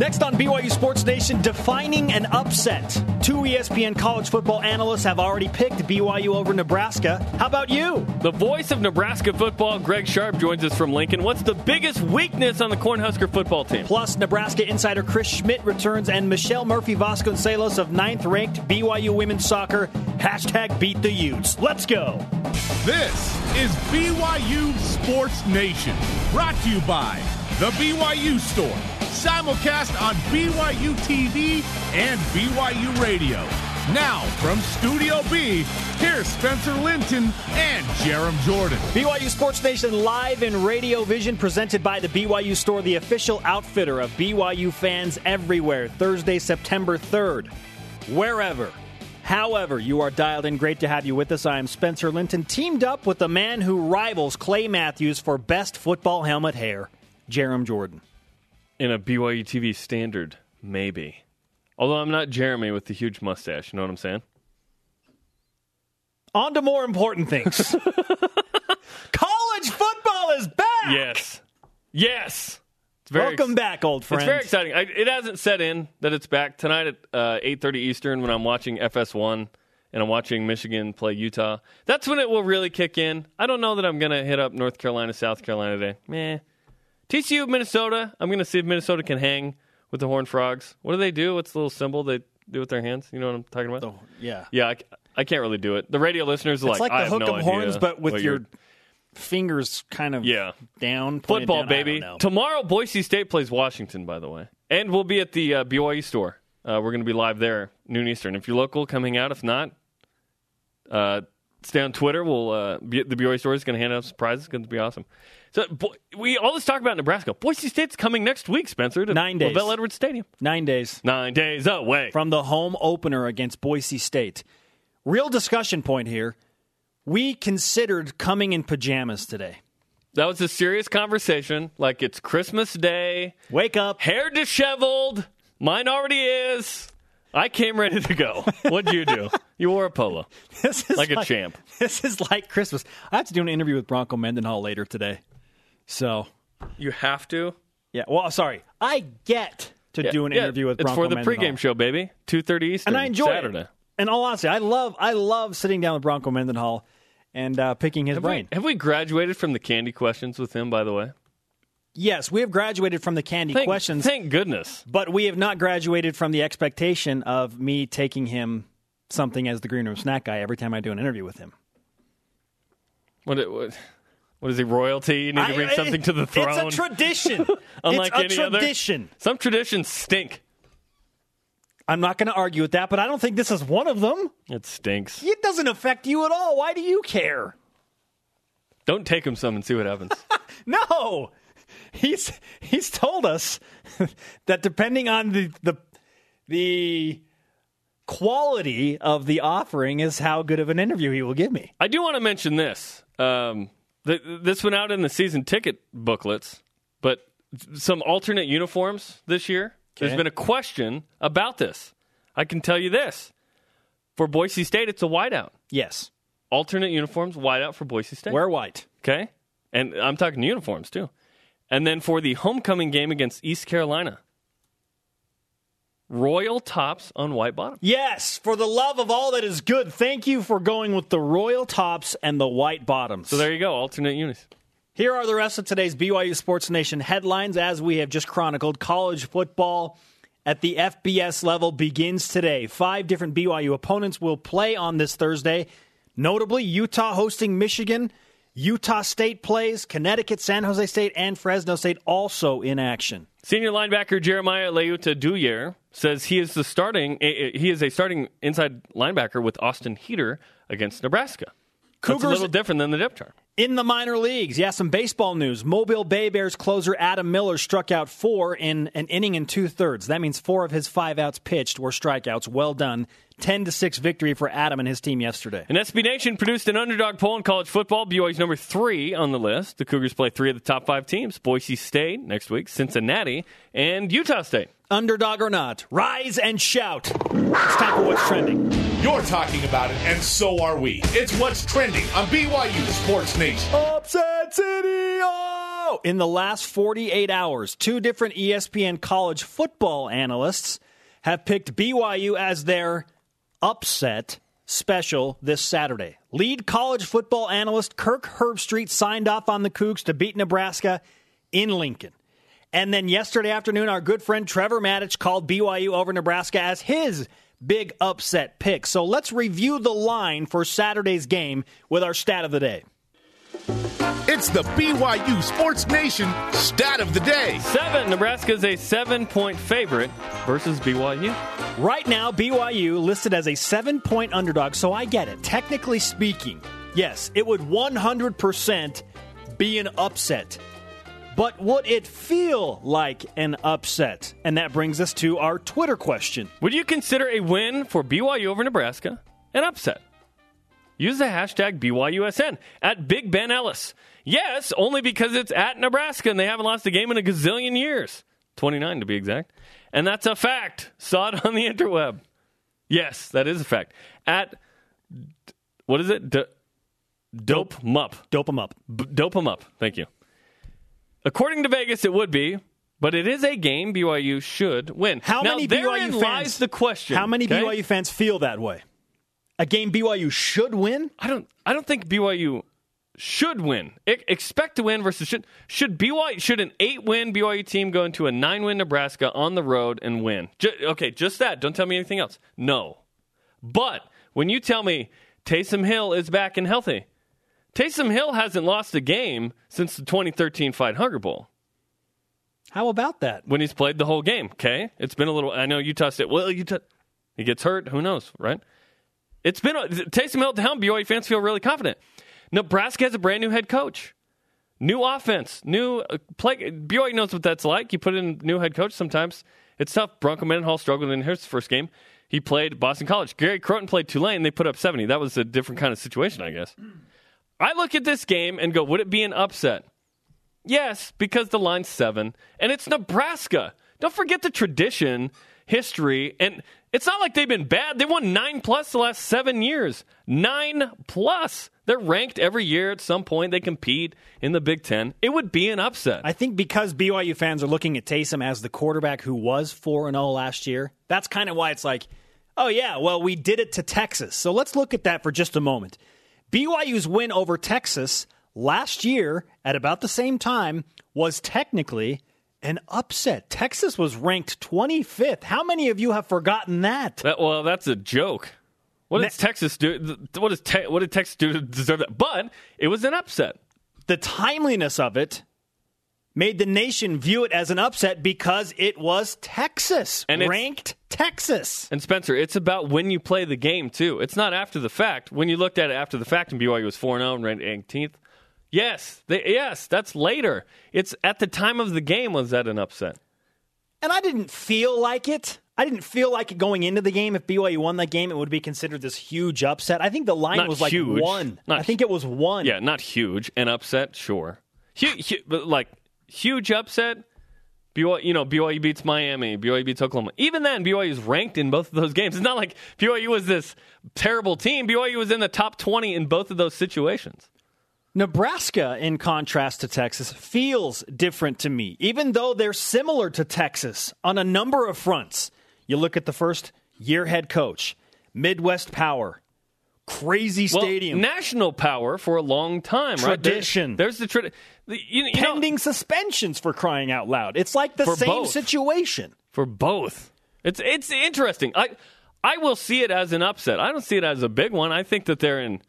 Next on BYU Sports Nation, defining an upset. Two ESPN college football analysts have already picked BYU over Nebraska. How about you? The voice of Nebraska football, Greg Sharpe, joins us from Lincoln. What's the biggest weakness on the Cornhusker football team? Plus, Nebraska insider Chris Schmidt returns and Michele Murphy Vasconcelos of ninth ranked BYU women's soccer. Hashtag beat the Utes. Let's go. This is BYU Sports Nation, brought to you by The BYU Store, simulcast on BYU TV and BYU Radio. Now, from Studio B, here's Spencer Linton and Jarom Jordan. BYU Sports Nation live in Radio Vision, presented by the BYU Store, the official outfitter of BYU fans everywhere. Thursday, September 3rd. Wherever, however, you are dialed in. Great to have you with us. I am Spencer Linton, teamed up with the man who rivals Clay Matthews for best football helmet hair, Jarom Jordan. In a BYU TV standard, maybe. Although I'm not Jeremy with the huge mustache, you know what I'm saying? On to more important things. College football is back. Yes. Yes. It's very Welcome ex- back, old friend. It's very exciting. I, it hasn't set in that it's back tonight at uh, 8:30 Eastern when I'm watching FS1 and I'm watching Michigan play Utah. That's when it will really kick in. I don't know that I'm going to hit up North Carolina, South Carolina today. Meh. TCU, Minnesota. I'm going to see if Minnesota can hang with the Horned Frogs. What do they do? What's the little symbol they do with their hands? You know what I'm talking about? yeah. Yeah, I, I can't really do it. The radio listeners are It's like, I the hook no 'em idea horns, but with your fingers kind of Yeah. down. football, down. Baby. Tomorrow, Boise State plays Washington, by the way. And we'll be at the uh, BYU store. Uh, we're going to be live there, noon Eastern. If you're local, coming out. If not, uh, stay on Twitter. We'll uh, the BYU store is going to hand out surprises. It's going to be awesome. So we all this talk about Nebraska. Boise State's coming next week, Spencer, to Nine days. LaVell Edwards Stadium. Nine days Nine days away. from the home opener against Boise State. Real discussion point here. We considered coming in pajamas today. that was a serious conversation. Like it's Christmas Day. Wake up. hair disheveled. Mine already is. I came ready to go. What'd you do? You wore a polo. This is Like a champ. This is like Christmas. I have to do an interview with Bronco Mendenhall later today. So, You have to. yeah. Well, sorry. I get to do an Yeah, interview with It's Bronco for the Mendenhall. pregame show, baby. Two thirty Eastern. and I enjoy Saturday. it. And all honesty, I love I love sitting down with Bronco Mendenhall and uh, picking his Have brain. we, have we graduated from the candy questions with him? By the way, Yes, we have graduated from the candy thank, questions, Thank goodness. but we have not graduated from the expectation of me taking him something as the green room snack guy every time I do an interview with him. What? it- What? What is he? Royalty? You need to bring I- something to the throne. It's a tradition. Unlike it's a any other? Some traditions stink. I'm not going to argue with that, but I don't think this is one of them. It stinks. It doesn't affect you at all. Why do you care? Don't take him some and see what happens. No. He's he's told us that depending on the the the quality of the offering is how good of an interview he will give me. I do want to mention this. Um, th- this went out in the season ticket booklets, but some alternate uniforms this year. There's been a question about this. I can tell you this: for Boise State, it's a whiteout. Yes. Alternate uniforms, whiteout for Boise State. Wear white. Okay, and I'm talking uniforms too. And then for the homecoming game against East Carolina, royal tops on white bottom. Yes, for the love of all that is good, thank you for going with the royal tops and the white bottoms. So there you go, alternate unis. Here are the rest of today's BYU Sports Nation headlines. As we have just chronicled, college football at the FBS level begins today. Five different BYU opponents will play on this Thursday. Notably, Utah hosting Michigan, Utah State plays, Connecticut, San Jose State, and Fresno State also in action. Senior linebacker Jeremiah Leuta Duyer says he is the starting eh, eh, he is a starting inside linebacker with Austin Heater against Nebraska. That's a little different than the depth chart. In the minor leagues, yeah, some baseball news. Mobile Bay Bears closer Adam Miller struck out four in an inning and two thirds. That means four of his five outs pitched were strikeouts. Well done. 10 to 6 victory for Adam and his team yesterday. And SB Nation produced an underdog poll in college football. BYU's number three on the list. The Cougars play three of the top five teams: Boise State next week, Cincinnati, and Utah State. Underdog or not, rise and shout. It's time for what's trending. You're talking about it, and so are we. It's what's trending on BYU Sports Nation. Upset City! whoa! In the last 48 hours, two different ESPN college football analysts have picked BYU as their upset special this Saturday. Lead college football analyst Kirk Herbstreit signed off on the Cougs to beat Nebraska in Lincoln. And then yesterday afternoon, our good friend Trevor Matich called BYU over Nebraska as his big upset pick. So let's review the line for Saturday's game with our stat of the day. It's the BYU Sports Nation stat of the day. Seven. Nebraska's a seven point favorite versus BYU. Right now, BYU listed as a seven point underdog, so I get it. Technically speaking, yes, it would 100% be an upset. But would it feel like an upset? And that brings us to our Twitter question. Would you consider a win for BYU over Nebraska an upset? Use the hashtag BYUSN at Big Ben Ellis. Yes, only because it's at Nebraska and they haven't lost a game in a gazillion years. 29 to be exact. And that's a fact. Saw it on the interweb. Yes, that is a fact. At, what is it? D- dope Mup. Dope them up. B- dope 'em up. Thank you. According to Vegas, it would be, but it is a game BYU should win. How now, many BYU lies fans? the question. How many okay? BYU fans feel that way? A game BYU should win? I don't. I don't think BYU should win. I- expect to win versus should. Should BYU should an eight win BYU team go into a nine win Nebraska on the road and win? Ju- okay, just that. Don't tell me anything else. No. But when you tell me Taysom Hill is back and healthy, Taysom Hill hasn't lost a game since the 2013 Fight Hunger Bowl How about that? when he's played the whole game. Okay, it's been a little. I know Utah State. Well, Utah, he gets hurt. Who knows, right? It's been a, Taysom Hill at the helm. BYU fans feel really confident. Nebraska has a brand new head coach, new offense, new uh, play. BYU knows what that's like. You put in new head coach. Sometimes it's tough. Bronco Mendenhall struggled in his first game. He played Boston College. Gary Crowton played Tulane. They put up seventy. That was a different kind of situation, I guess. I look at this game and go, would it be an upset? Yes, because the line's seven, and it's Nebraska. Don't forget the tradition, history, and it's not like they've been bad. They won nine plus the last seven years. Nine plus. They're ranked every year at some point. They compete in the Big Ten. It would be an upset. I think because BYU fans are looking at Taysom as the quarterback who was 4 and 0 last year, that's kind of why it's like, oh, yeah, well, we did it to Texas. So let's look at that for just a moment. BYU's win over Texas last year at about the same time was technically an upset. Texas was ranked 25th. How many of you have forgotten that? That- well, that's a joke. What does Texas do? What does te- what did Texas do to deserve that? But it was an upset. the timeliness of it made the nation view it as an upset because it was Texas, And ranked Texas. And Spencer, it's about when you play the game too. It's not after the fact. When you looked at it after the fact, and BYU was four zero oh and ranked 18th. Yes, they, yes, that's later. It's at the time of the game was that an upset. And I didn't feel like it. I didn't feel like it going into the game. If BYU won that game, it would be considered this huge upset. I think the line Not was like huge. one. Not I think it was one. Yeah, not huge. An upset, sure. Huge, but like huge upset. BYU, you know, BYU beats Miami. BYU beats Oklahoma. Even then, BYU is ranked in both of those games. It's not like BYU was this terrible team. BYU was in the top 20 in both of those situations. Nebraska, in contrast to Texas, feels different to me, even though they're similar to Texas on a number of fronts. You look at the first year head coach, Midwest power, crazy Well, stadium. national power for a long time, right? There- Tradition. there's the tradition. You, you know, pending suspensions for crying out loud. It's like the same both. situation. for both. It's it's interesting. I I will see it as an upset. I don't see it as a big one. I think that they're in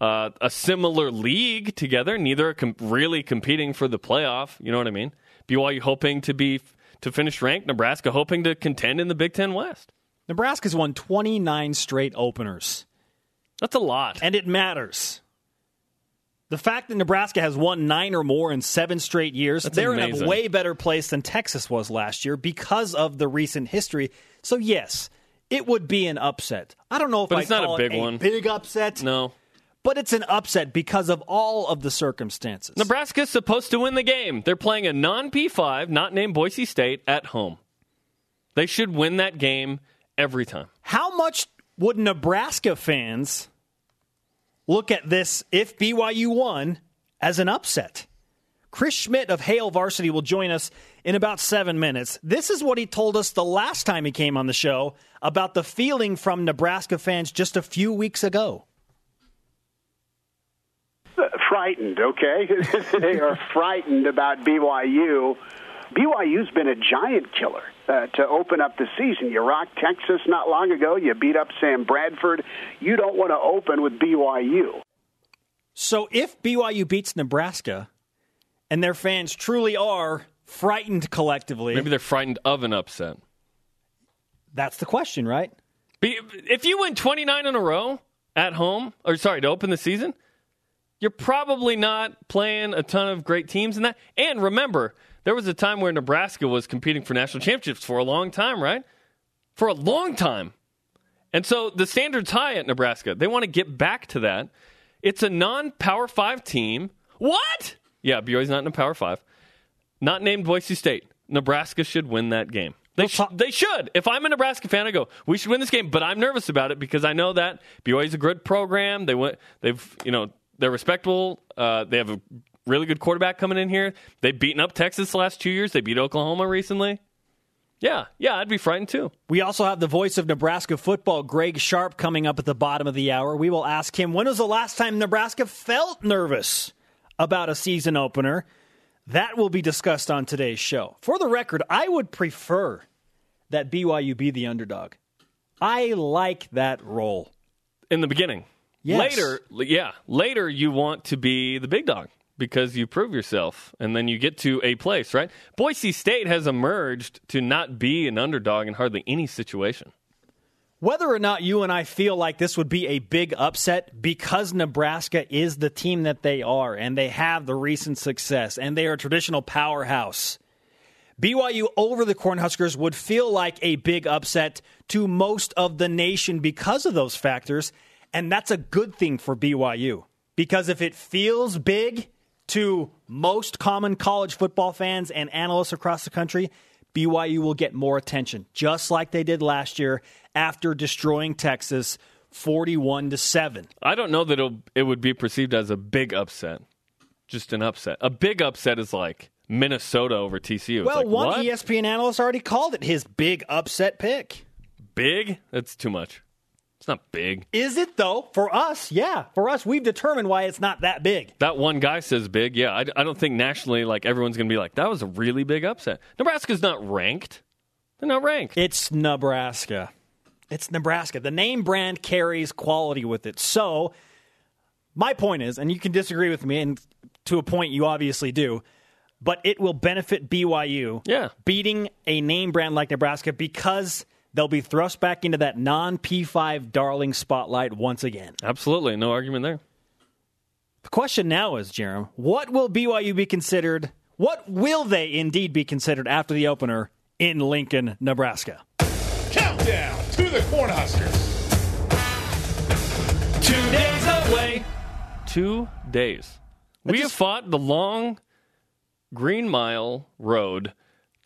uh, a similar league together. Neither are com- really competing for the playoff. You know what I mean? BYU hoping to be to finish ranked. Nebraska hoping to contend in the Big Ten West. Nebraska's won 29 straight openers, That's a lot. and it matters. The fact that Nebraska has won nine or more in seven straight years, That's they're in a way better place than Texas was last year because of the recent history. So, yes, it would be an upset. I don't know if But I it's not a big it a one. big upset, no. but it's an upset because of all of the circumstances. Nebraska's supposed to win the game. They're playing a non P5, not named Boise State, at home. They should win that game every time. How much would Nebraska fans look at this if BYU won as an upset? Chris Schmidt of Hail Varsity will join us in about seven minutes. This is what he told us the last time he came on the show about the feeling from Nebraska fans just a few weeks ago. Frightened, okay? they are frightened about BYU. BYU's been a giant killer uh, to open up the season. You rocked Texas not long ago. You beat up Sam Bradford. You don't want to open with BYU. So if BYU beats Nebraska, and their fans truly are frightened collectively. Maybe they're frightened of an upset. That's the question, right? If you win 29 in a row at home, or sorry, to open the season, you're probably not playing a ton of great teams in that. And remember, there was a time where Nebraska was competing for national championships for a long time, right? For a long time. And so the standard's high at Nebraska. They want to get back to that. It's a non Power Five team. What? Yeah, BYU's not in a Power Five. Not named Boise State. Nebraska should win that game. They, sh- they should. If I'm a Nebraska fan, I go, we should win this game. But I'm nervous about it because I know that BYU's a good program. They went, they've, you know, they're respectable. Uh, they have a really good quarterback coming in here. They've beaten up Texas the last two years. They beat Oklahoma recently. Yeah, yeah, I'd be frightened too. We also have the voice of Nebraska football, Greg Sharpe, coming up at the bottom of the hour. We will ask him when was the last time Nebraska felt nervous about a season opener. That will be discussed on today's show. For the record, I would prefer that BYU be the underdog. I like that role. In the beginning. Yes. Later, yeah, later you want to be the big dog because you prove yourself and then you get to a place, right? Boise State has emerged to not be an underdog in hardly any situation. Whether or not you and I feel like this would be a big upset because Nebraska is the team that they are and they have the recent success and they are a traditional powerhouse. BYU over the Cornhuskers would feel like a big upset to most of the nation because of those factors, and that's a good thing for BYU. Because if it feels big to most common college football fans and analysts across the country, BYU will get more attention, just like they did last year after destroying Texas 41 to 7. I don't know that it would be perceived as a big upset. Just an upset. A big upset is like Minnesota over TCU. It's well, like, one what? ESPN analyst already called it his big upset pick. Big? That's too much. It's not big. Is it though? For us, yeah. For us, we've determined why it's not that big. That one guy says big. Yeah, I, I don't think nationally, like everyone's going to be like, that was a really big upset. Nebraska's not ranked. They're not ranked. It's Nebraska. It's Nebraska. The name brand carries quality with it. So, my point is, and you can disagree with me, and to a point you obviously do, but it will benefit BYU Yeah. beating a name brand like Nebraska because they'll be thrust back into that non P5 darling spotlight once again. Absolutely. No argument there. The question now is, Jarom, what will BYU be considered? What will they indeed be considered after the opener in Lincoln, Nebraska? Countdown to the Cornhuskers. Two days away. Two days. We have fought the long Green Mile Road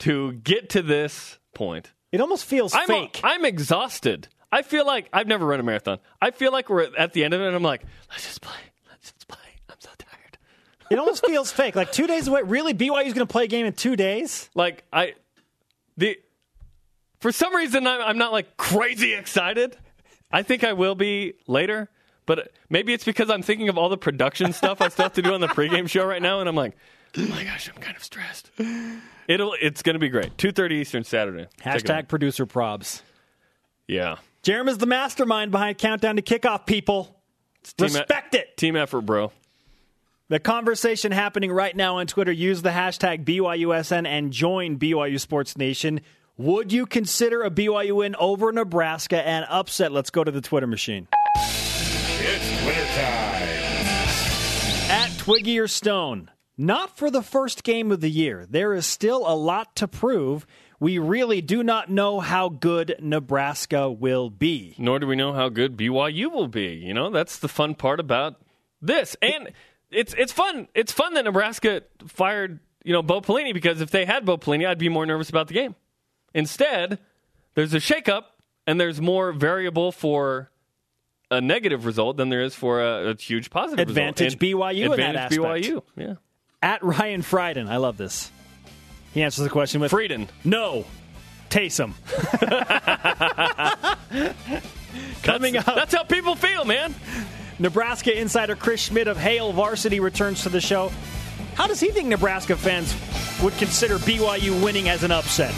to get to this point. It almost feels I'm, fake. I'm exhausted. I feel like I've never run a marathon. I feel like we're at the end of it, and I'm like, let's just play. Let's just play. I'm so tired. it almost feels fake. Like two days away. Really, BYU's going to play a game in two days? Like I, the for some reason I'm, I'm not like crazy excited. I think I will be later, but maybe it's because I'm thinking of all the production stuff I still have to do on the pregame show right now, and I'm like, oh my gosh, I'm kind of stressed. It'll it's going to be great. Two thirty Eastern Saturday. Check it out. Hashtag producer probs. Yeah. Jarom is the mastermind behind Countdown to Kickoff, people. team e- Respect it. Team effort, bro. The conversation happening right now on Twitter. Use the hashtag BYUSN and join BYU Sports Nation. Would you consider a BYU win over Nebraska and upset? Let's go to the Twitter machine. It's wintertime. At Twiggy or Stone, not for the first game of the year. There is still a lot to prove. We really do not know how good Nebraska will be. Nor do we know how good BYU will be. You know, that's the fun part about this. And it's it's fun. It's fun that Nebraska fired, you know, Bo Pelini because if they had Bo Pelini, I'd be more nervous about the game. Instead, there's a shakeup and there's more variable for a negative result than there is for a, a huge positive Advantage result. BYU in that advantage aspect. BYU. Yeah. At Ryan Frieden, I love this. He answers the question with Frieden. No, Taysom. Coming that's, up, that's how people feel, man. Nebraska insider Chris Schmidt of Hail Varsity returns to the show. How does he think Nebraska fans would consider BYU winning as an upset?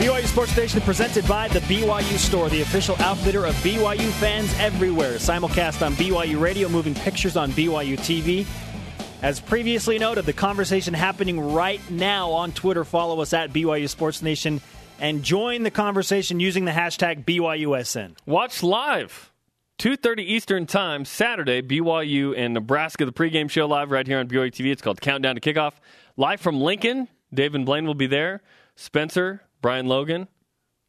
BYU Sports Nation presented by the BYU Store, the official outfitter of BYU fans everywhere. Simulcast on BYU Radio, moving pictures on BYU TV. As previously noted, the conversation happening right now on Twitter. Follow us at BYU Sports Nation and join the conversation using the hashtag BYUSN. Watch live, 2.30 Eastern Time, Saturday, BYU and Nebraska, the pregame show live right here on BYU TV. It's called Countdown to Kickoff. Live from Lincoln, Dave and Blaine will be there. Spencer, Brian Logan,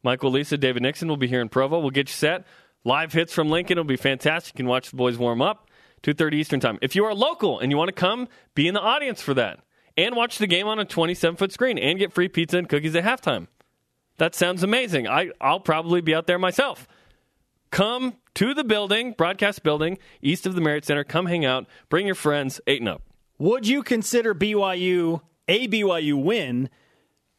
Michael Lisa, David Nixon will be here in Provo. We'll get you set. Live hits from Lincoln will be fantastic. You can watch the boys warm up. 2.30 Eastern Time. If you are local and you want to come, be in the audience for that. And watch the game on a 27-foot screen and get free pizza and cookies at halftime. That sounds amazing. I, I'll probably be out there myself. Come to the building, broadcast building, east of the Marriott Center. Come hang out. Bring your friends, eight and up. Would you consider BYU a BYU win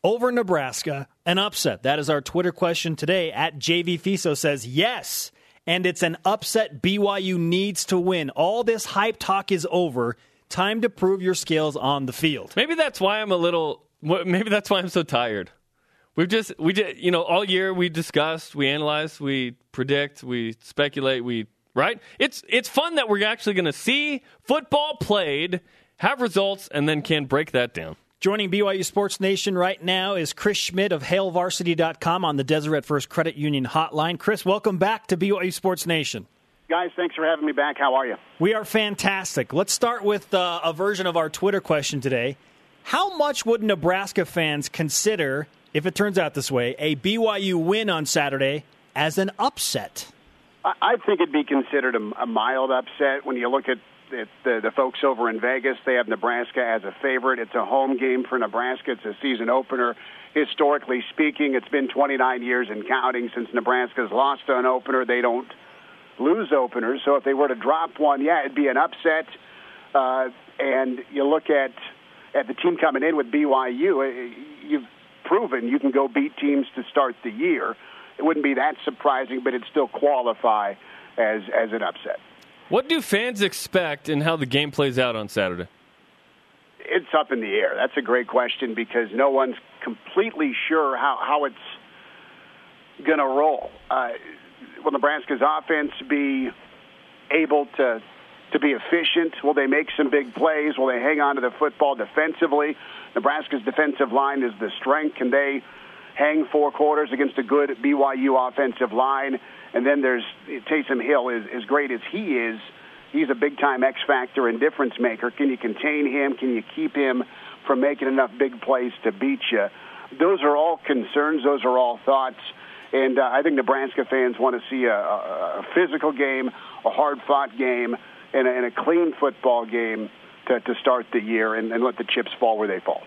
over Nebraska an upset? That is our Twitter question today. At JV Fiso says yes, and it's an upset BYU needs to win. All this hype talk is over. Time to prove your skills on the field. Maybe that's why I'm a little. Maybe that's why I'm so tired. We've just we just you know all year we discussed, we analyze, we predict, we speculate, we right. It's it's fun that we're actually going to see football played, have results, and then can break that down. Joining BYU Sports Nation right now is Chris Schmidt of HailVarsity.com on the Deseret First Credit Union hotline. Chris, welcome back to BYU Sports Nation. Guys, thanks for having me back. How are you? We are fantastic. Let's start with uh, a version of our Twitter question today. How much would Nebraska fans consider if it turns out this way, a BYU win on Saturday as an upset? I think it'd be considered a, a mild upset when you look at the, the, the folks over in Vegas. They have Nebraska as a favorite. It's a home game for Nebraska. It's a season opener. Historically speaking, it's been 29 years and counting since Nebraska's lost an opener. They don't lose openers. So if they were to drop one, yeah, it'd be an upset. Uh, and you look at at the team coming in with BYU, uh, you've proven you can go beat teams to start the year. It wouldn't be that surprising, but it'd still qualify as as an upset. What do fans expect and how the game plays out on Saturday? It's up in the air. That's a great question because no one's completely sure how, how it's going to roll. Uh, will Nebraska's offense be able to to be efficient? Will they make some big plays? Will they hang on to the football defensively? Nebraska's defensive line is the strength. Can they hang four quarters against a good BYU offensive line? And then there's Taysom Hill, is as great as he is, he's a big time X factor and difference maker. Can you contain him? Can you keep him from making enough big plays to beat you? Those are all concerns. Those are all thoughts. And uh, I think Nebraska fans want to see a, a, physical game, a hard fought game, and a, and a clean football game to, to start the year and, and let the chips fall where they fall.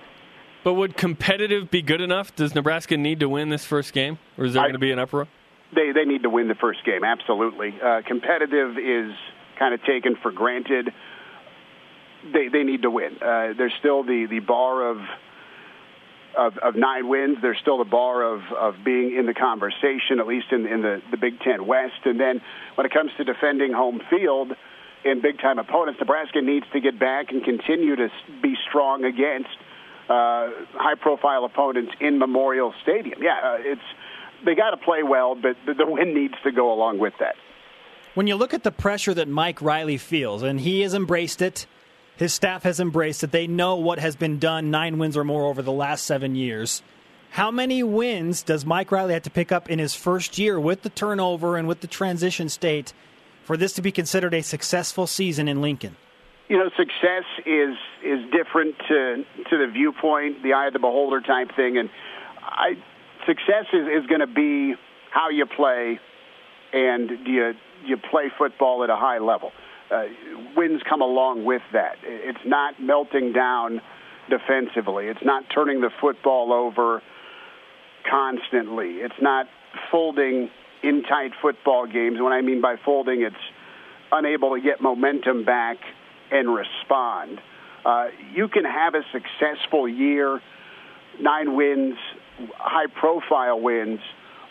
But would competitive be good enough? Does Nebraska need to win this first game, or is there going to be an uproar? They they need to win the first game. Absolutely, uh, competitive is kind of taken for granted. They they need to win. Uh, there's still the the bar of. Of, of nine wins, there's still the bar of, of being in the conversation, at least in, in the, the Big Ten West. And then when it comes to defending home field, in big time opponents. Nebraska needs to get back and continue to be strong against uh, high profile opponents in Memorial Stadium. Yeah, uh, it's they got to play well, but the win needs to go along with that. When you look at the pressure that Mike Riley feels, and he has embraced it, his staff has embraced it. They know what has been done, nine wins or more over the last seven years. How many wins does Mike Riley have to pick up in his first year with the turnover and with the transition state for this to be considered a successful season in Lincoln? You know, success is is different to to the viewpoint, the eye of the beholder type thing, and I success is, is going to be how you play, and do you you play football at a high level. Uh, wins come along with that. It's not melting down defensively. It's not turning the football over constantly. It's not folding in tight football games. When I mean by folding, it's unable to get momentum back and respond. Uh, you can have a successful year, nine wins, high profile wins.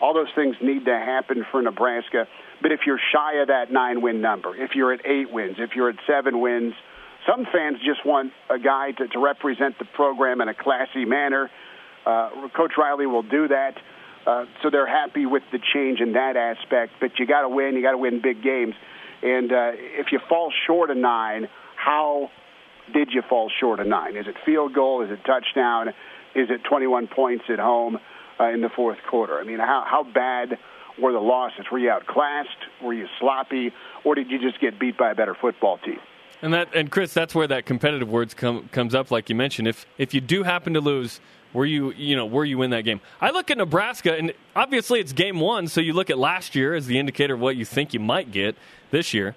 All those things need to happen for Nebraska. But if you're shy of that nine win number, if you're at eight wins, if you're at seven wins, some fans just want a guy to, to represent the program in a classy manner. Uh, Coach Riley will do that. Uh, so they're happy with the change in that aspect. But you got to win. You got to win big games. And uh, if you fall short of nine, how did you fall short of nine? Is it field goal? Is it touchdown? Is it 21 points at home uh, in the fourth quarter? I mean, how how bad were the losses? Were you outclassed? Were you sloppy? Or did you just get beat by a better football team? And that and Chris, that's where that competitive words come comes up, like you mentioned. If if you do happen to lose, were you you know were you in that game? I look at Nebraska, and obviously it's game one, so you look at last year as the indicator of what you think you might get this year.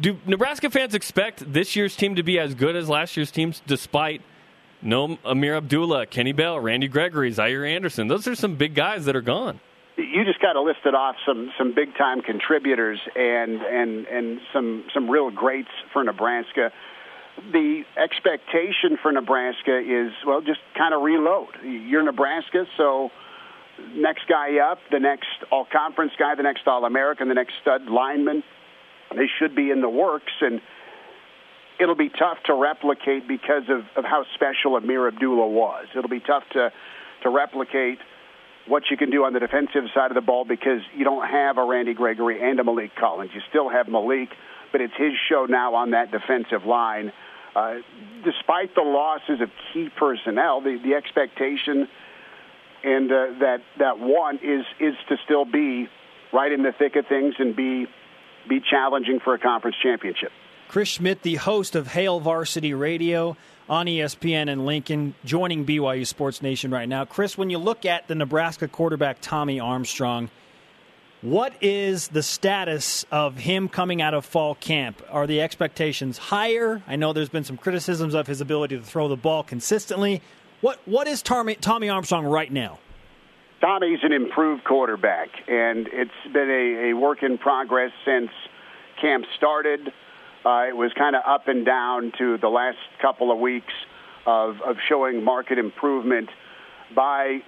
Do Nebraska fans expect this year's team to be as good as last year's teams, despite no Ameer Abdullah, Kenny Bell, Randy Gregory, Zaire Anderson? Those are some big guys that are gone you just got to listed off some some big time contributors and and and some some real greats for Nebraska. The expectation for Nebraska is well, just kind of reload. You're Nebraska, so next guy up, the next All Conference guy, the next All American, the next stud lineman, they should be in the works and. It'll be tough to replicate because of, of how special Ameer Abdullah was. It'll be tough to to replicate what you can do on the defensive side of the ball because you don't have a Randy Gregory and a Maliek Collins. You still have Maliek, but it's his show now on that defensive line. Uh, despite the losses of key personnel, the, the expectation and uh, that that one is is to still be right in the thick of things and be be challenging for a conference championship. Chris Schmidt, the host of Hail Varsity Radio on ESPN in Lincoln, joining BYU Sports Nation right now. Chris, when you look at the Nebraska quarterback Tommy Armstrong, what is the status of him coming out of fall camp? Are the expectations higher? I know there's been some criticisms of his ability to throw the ball consistently. What what is Tommy, Tommy Armstrong right now? Tommy's an improved quarterback, and it's been a, a work in progress since camp started. Uh, it was kind of up and down to the last couple of weeks of, of showing market improvement by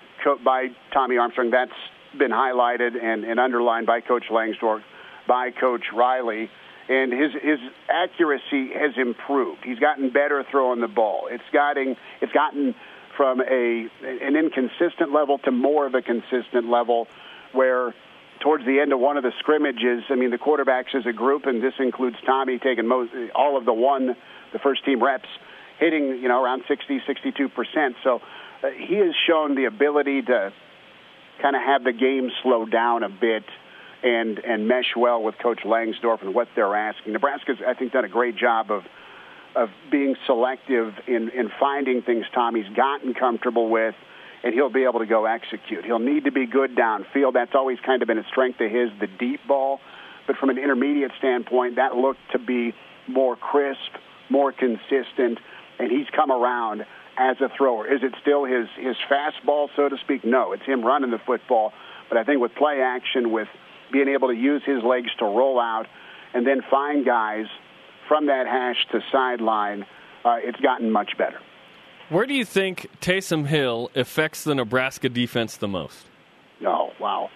by Tommy Armstrong. That's been highlighted and, and underlined by Coach Langsdorf, by Coach Riley, and his his accuracy has improved. He's gotten better throwing the ball. It's gotten it's gotten from a an inconsistent level to more of a consistent level, where towards the end of one of the scrimmages, I mean, the quarterbacks as a group, and this includes Tommy taking most all of the one, the first team reps, hitting you know around 60, 62 percent. So uh, he has shown the ability to kind of have the game slow down a bit and and mesh well with Coach Langsdorf and what they're asking. Nebraska's, I think, done a great job of of being selective in in finding things Tommy's gotten comfortable with and he'll be able to go execute. He'll need to be good downfield. That's always kind of been a strength of his, the deep ball. But from an intermediate standpoint, that looked to be more crisp, more consistent, and he's come around as a thrower. Is it still his his fastball, so to speak? No, it's him running the football. But I think with play action, with being able to use his legs to roll out and then find guys from that hash to sideline, uh, it's gotten much better. Where do you think Taysom Hill affects the Nebraska defense the most? Oh, wow.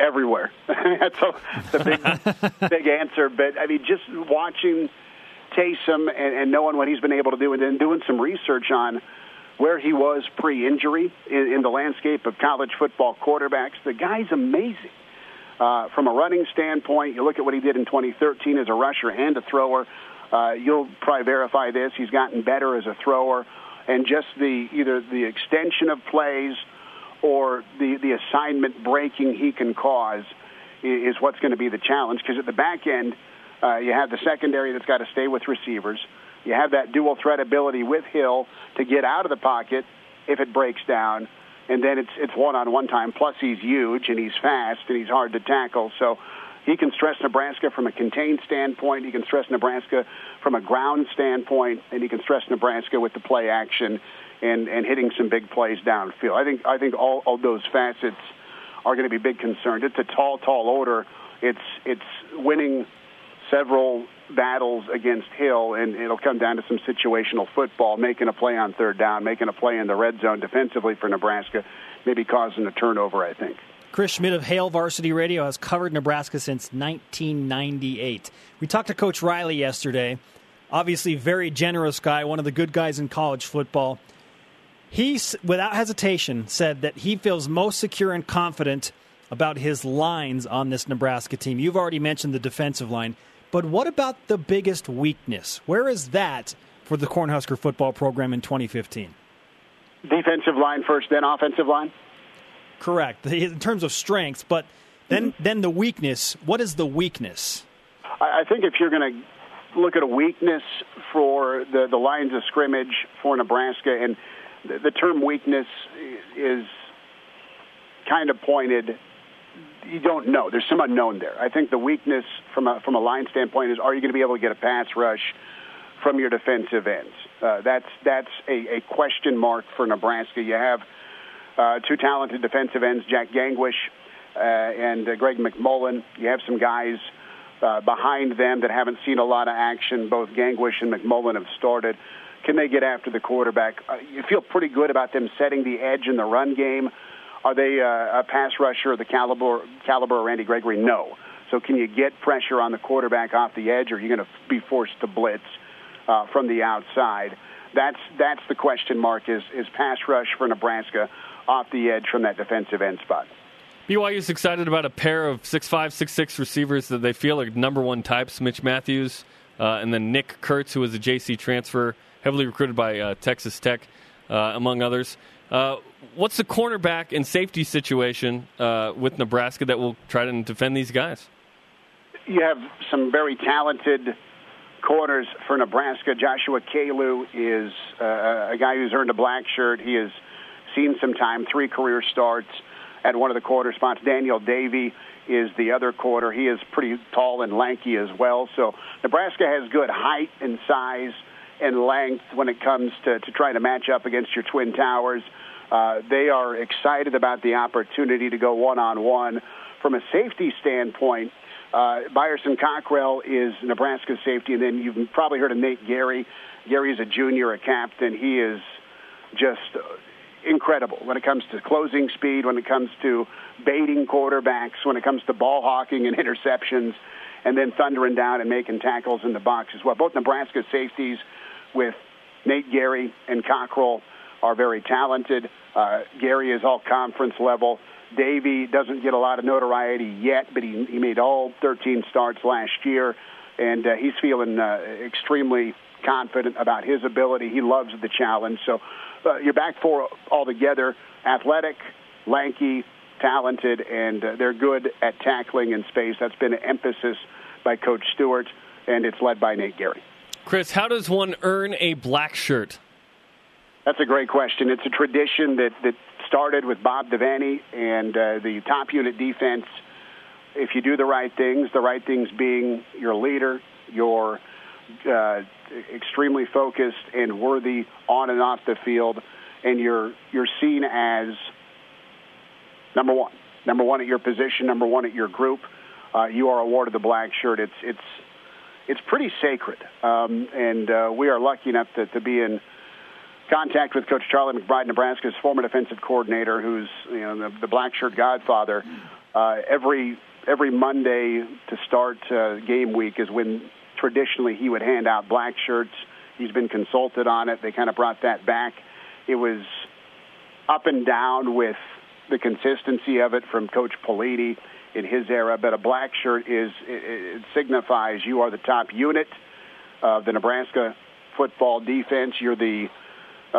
Everywhere. That's a, the big, big answer. But, I mean, just watching Taysom and, and knowing what he's been able to do and then doing some research on where he was pre injury in, in the landscape of college football quarterbacks, the guy's amazing. Uh, from a running standpoint, you look at what he did in 2013 as a rusher and a thrower. Uh, you'll probably verify this. He's gotten better as a thrower and just the either the extension of plays or the the assignment breaking he can cause is what's going to be the challenge because at the back end uh, you have the secondary that's got to stay with receivers. You have that dual threat ability with Hill to get out of the pocket if it breaks down, and then it's it's one on one time. Plus he's huge and he's fast and he's hard to tackle. So he can stress Nebraska from a contained standpoint. He can stress Nebraska from a ground standpoint, and he can stress Nebraska with the play action and and hitting some big plays downfield. I think I think all of those facets are going to be big concerns. It's a tall, tall order. It's it's winning several battles against Hill, and it'll come down to some situational football, making a play on third down, making a play in the red zone defensively for Nebraska, maybe causing a turnover, I think. Chris Schmidt of Hail Varsity Radio has covered Nebraska since 1998. We talked to Coach Riley yesterday. Obviously, very generous guy, one of the good guys in college football. He, without hesitation, said that he feels most secure and confident about his lines on this Nebraska team. You've already mentioned the defensive line, but what about the biggest weakness? Where is that for the Cornhusker football program in 2015? Defensive line first, then offensive line? Correct. In terms of strength, but then mm-hmm. then the weakness. What is the weakness? I think if you're going to look at a weakness for the the lines of scrimmage for Nebraska, and the, the term weakness is kind of pointed you don't know. There's some unknown there. I think the weakness from a from a line standpoint is: Are you going to be able to get a pass rush from your defensive ends? Uh, that's that's a, a question mark for Nebraska. You have uh, two talented defensive ends, Jack Gangwish uh, and uh, Greg McMullen. You have some guys uh, behind them that haven't seen a lot of action. Both Gangwish and McMullen have started. Can they get after the quarterback? Uh, you feel pretty good about them setting the edge in the run game. Are they uh, a pass rusher of the caliber caliber of Randy Gregory? No. So can you get pressure on the quarterback off the edge, or are you going to be forced to blitz uh, from the outside? That's that's the question mark. Is is pass rush for Nebraska off the edge from that defensive end spot? BYU is excited about a pair of six five, six six receivers that they feel are number one types: Mitch Mathews uh, and then Nick Kurtz, who was a JC transfer, heavily recruited by uh, Texas Tech, uh, among others. Uh, what's the cornerback and safety situation uh, with Nebraska that will try to defend these guys? You have some very talented corners for Nebraska. Joshua Kalu is uh, a guy who's earned a black shirt. He has seen some time, three career starts at one of the quarter spots. Daniel Davie is the other quarter. He is pretty tall and lanky as well. So Nebraska has good height and size and length when it comes to, to trying to match up against your Twin Towers. Uh, they are excited about the opportunity to go one on one. From a safety standpoint, uh, Byerson Cockrell is Nebraska's safety, and then you've probably heard of Nate Gary. Gerry is a junior, a captain. He is just incredible when it comes to closing speed, when it comes to baiting quarterbacks, when it comes to ball hawking and interceptions, and then thundering down and making tackles in the box as well. Both Nebraska safeties with Nate Gerry and Cockrell are very talented. Uh, Gerry is all conference level. Davie doesn't get a lot of notoriety yet, but he, he made all 13 starts last year, and uh, he's feeling uh, extremely confident about his ability. He loves the challenge. So uh, you're back four altogether athletic, lanky, talented, and uh, they're good at tackling in space. That's been an emphasis by Coach Stewart, and it's led by Nate Gerry. Chris, how does one earn a black shirt? That's a great question. It's a tradition that, that started with Bob Devaney and uh, the top unit defense. If you do the right things, the right things being your leader, your uh, extremely focused and worthy on and off the field, and you're you're seen as number one, number one at your position, number one at your group. Uh, you are awarded the black shirt. It's it's it's pretty sacred, um, and uh, we are lucky enough to, to be in contact with Coach Charlie McBride, Nebraska's former defensive coordinator, who's you know the, the black shirt godfather. Uh, every every Monday to start uh, game week is when traditionally he would hand out black shirts. He's been consulted on it. They kind of brought that back. It was up and down with the consistency of it from Coach Pelini in his era, but a black shirt is it, it signifies you are the top unit of the Nebraska football defense. You're the uh,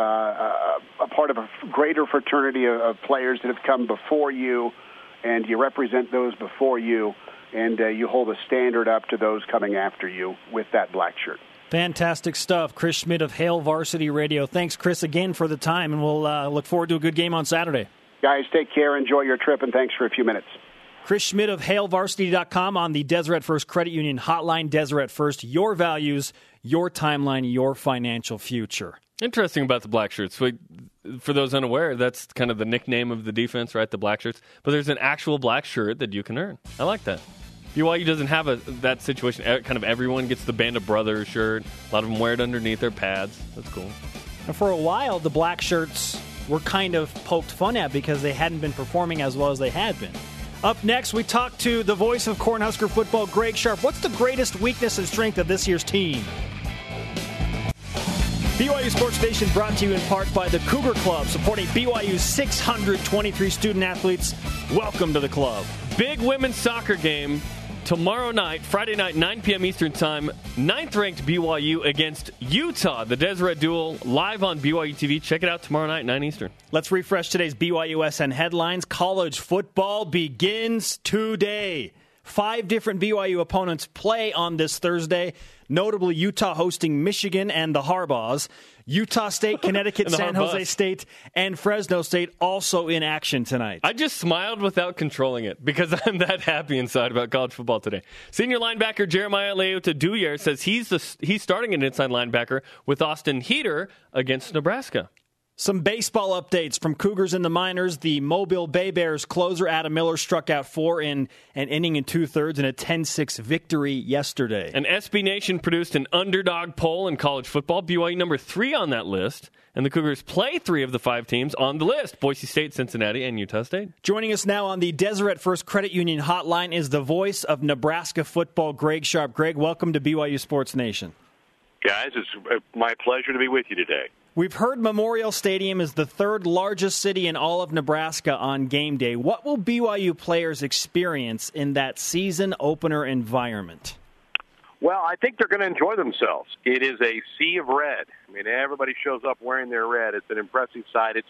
a part of a greater fraternity of, of players that have come before you, and you represent those before you and uh, you hold a standard up to those coming after you with that black shirt. Fantastic stuff. Chris Schmidt of Hail Varsity Radio. Thanks, Chris, again for the time, and we'll uh, look forward to a good game on Saturday. Guys, take care. Enjoy your trip, and thanks for a few minutes. Chris Schmidt of HailVarsity.com on the Deseret First Credit Union hotline. Deseret First, your values, your timeline, your financial future. Interesting about the black shirts. For those unaware, that's kind of the nickname of the defense, right? The black shirts. But there's an actual black shirt that you can earn. I like that. BYU doesn't have a that situation. Kind of everyone gets the Band of Brothers shirt. A lot of them wear it underneath their pads. That's cool. And for a while, the black shirts were kind of poked fun at because they hadn't been performing as well as they had been. Up next, we talk to the voice of Cornhusker football, Greg Sharpe. What's the greatest weakness and strength of this year's team? BYU Sports Station brought to you in part by the Cougar Club, supporting BYU's 623 student athletes. Welcome to the club. Big women's soccer game tomorrow night, Friday night, 9 p.m. Eastern Time. Ninth ranked BYU against Utah. The Deseret Duel live on BYU TV. Check it out tomorrow night, 9 Eastern. Let's refresh today's BYUSN headlines. College football begins today. Five different BYU opponents play on this Thursday, notably Utah hosting Michigan and the Harbaughs. Utah State, Connecticut, San Jose State, and Fresno State also in action tonight. I just smiled without controlling it because I'm that happy inside about college football today. Senior linebacker Jherremya Leuta-Douyere says he's the, he's starting an inside linebacker with Austin Heder against Nebraska. Some baseball updates from Cougars in the minors. The Mobile Bay Bears closer Adam Miller struck out four in an inning and two thirds in a 10 6 victory yesterday. And SB Nation produced an underdog poll in college football. BYU number three on that list. And the Cougars play three of the five teams on the list Boise State, Cincinnati, and Utah State. Joining us now on the Deseret First Credit Union hotline is the voice of Nebraska football, Greg Sharpe. Greg, welcome to BYU Sports Nation. Guys, it's my pleasure to be with you today. We've heard Memorial Stadium is the third largest city in all of Nebraska on game day. What will BYU players experience in that season opener environment? Well, I think they're going to enjoy themselves. It is a sea of red. I mean, everybody shows up wearing their red. It's an impressive sight. It's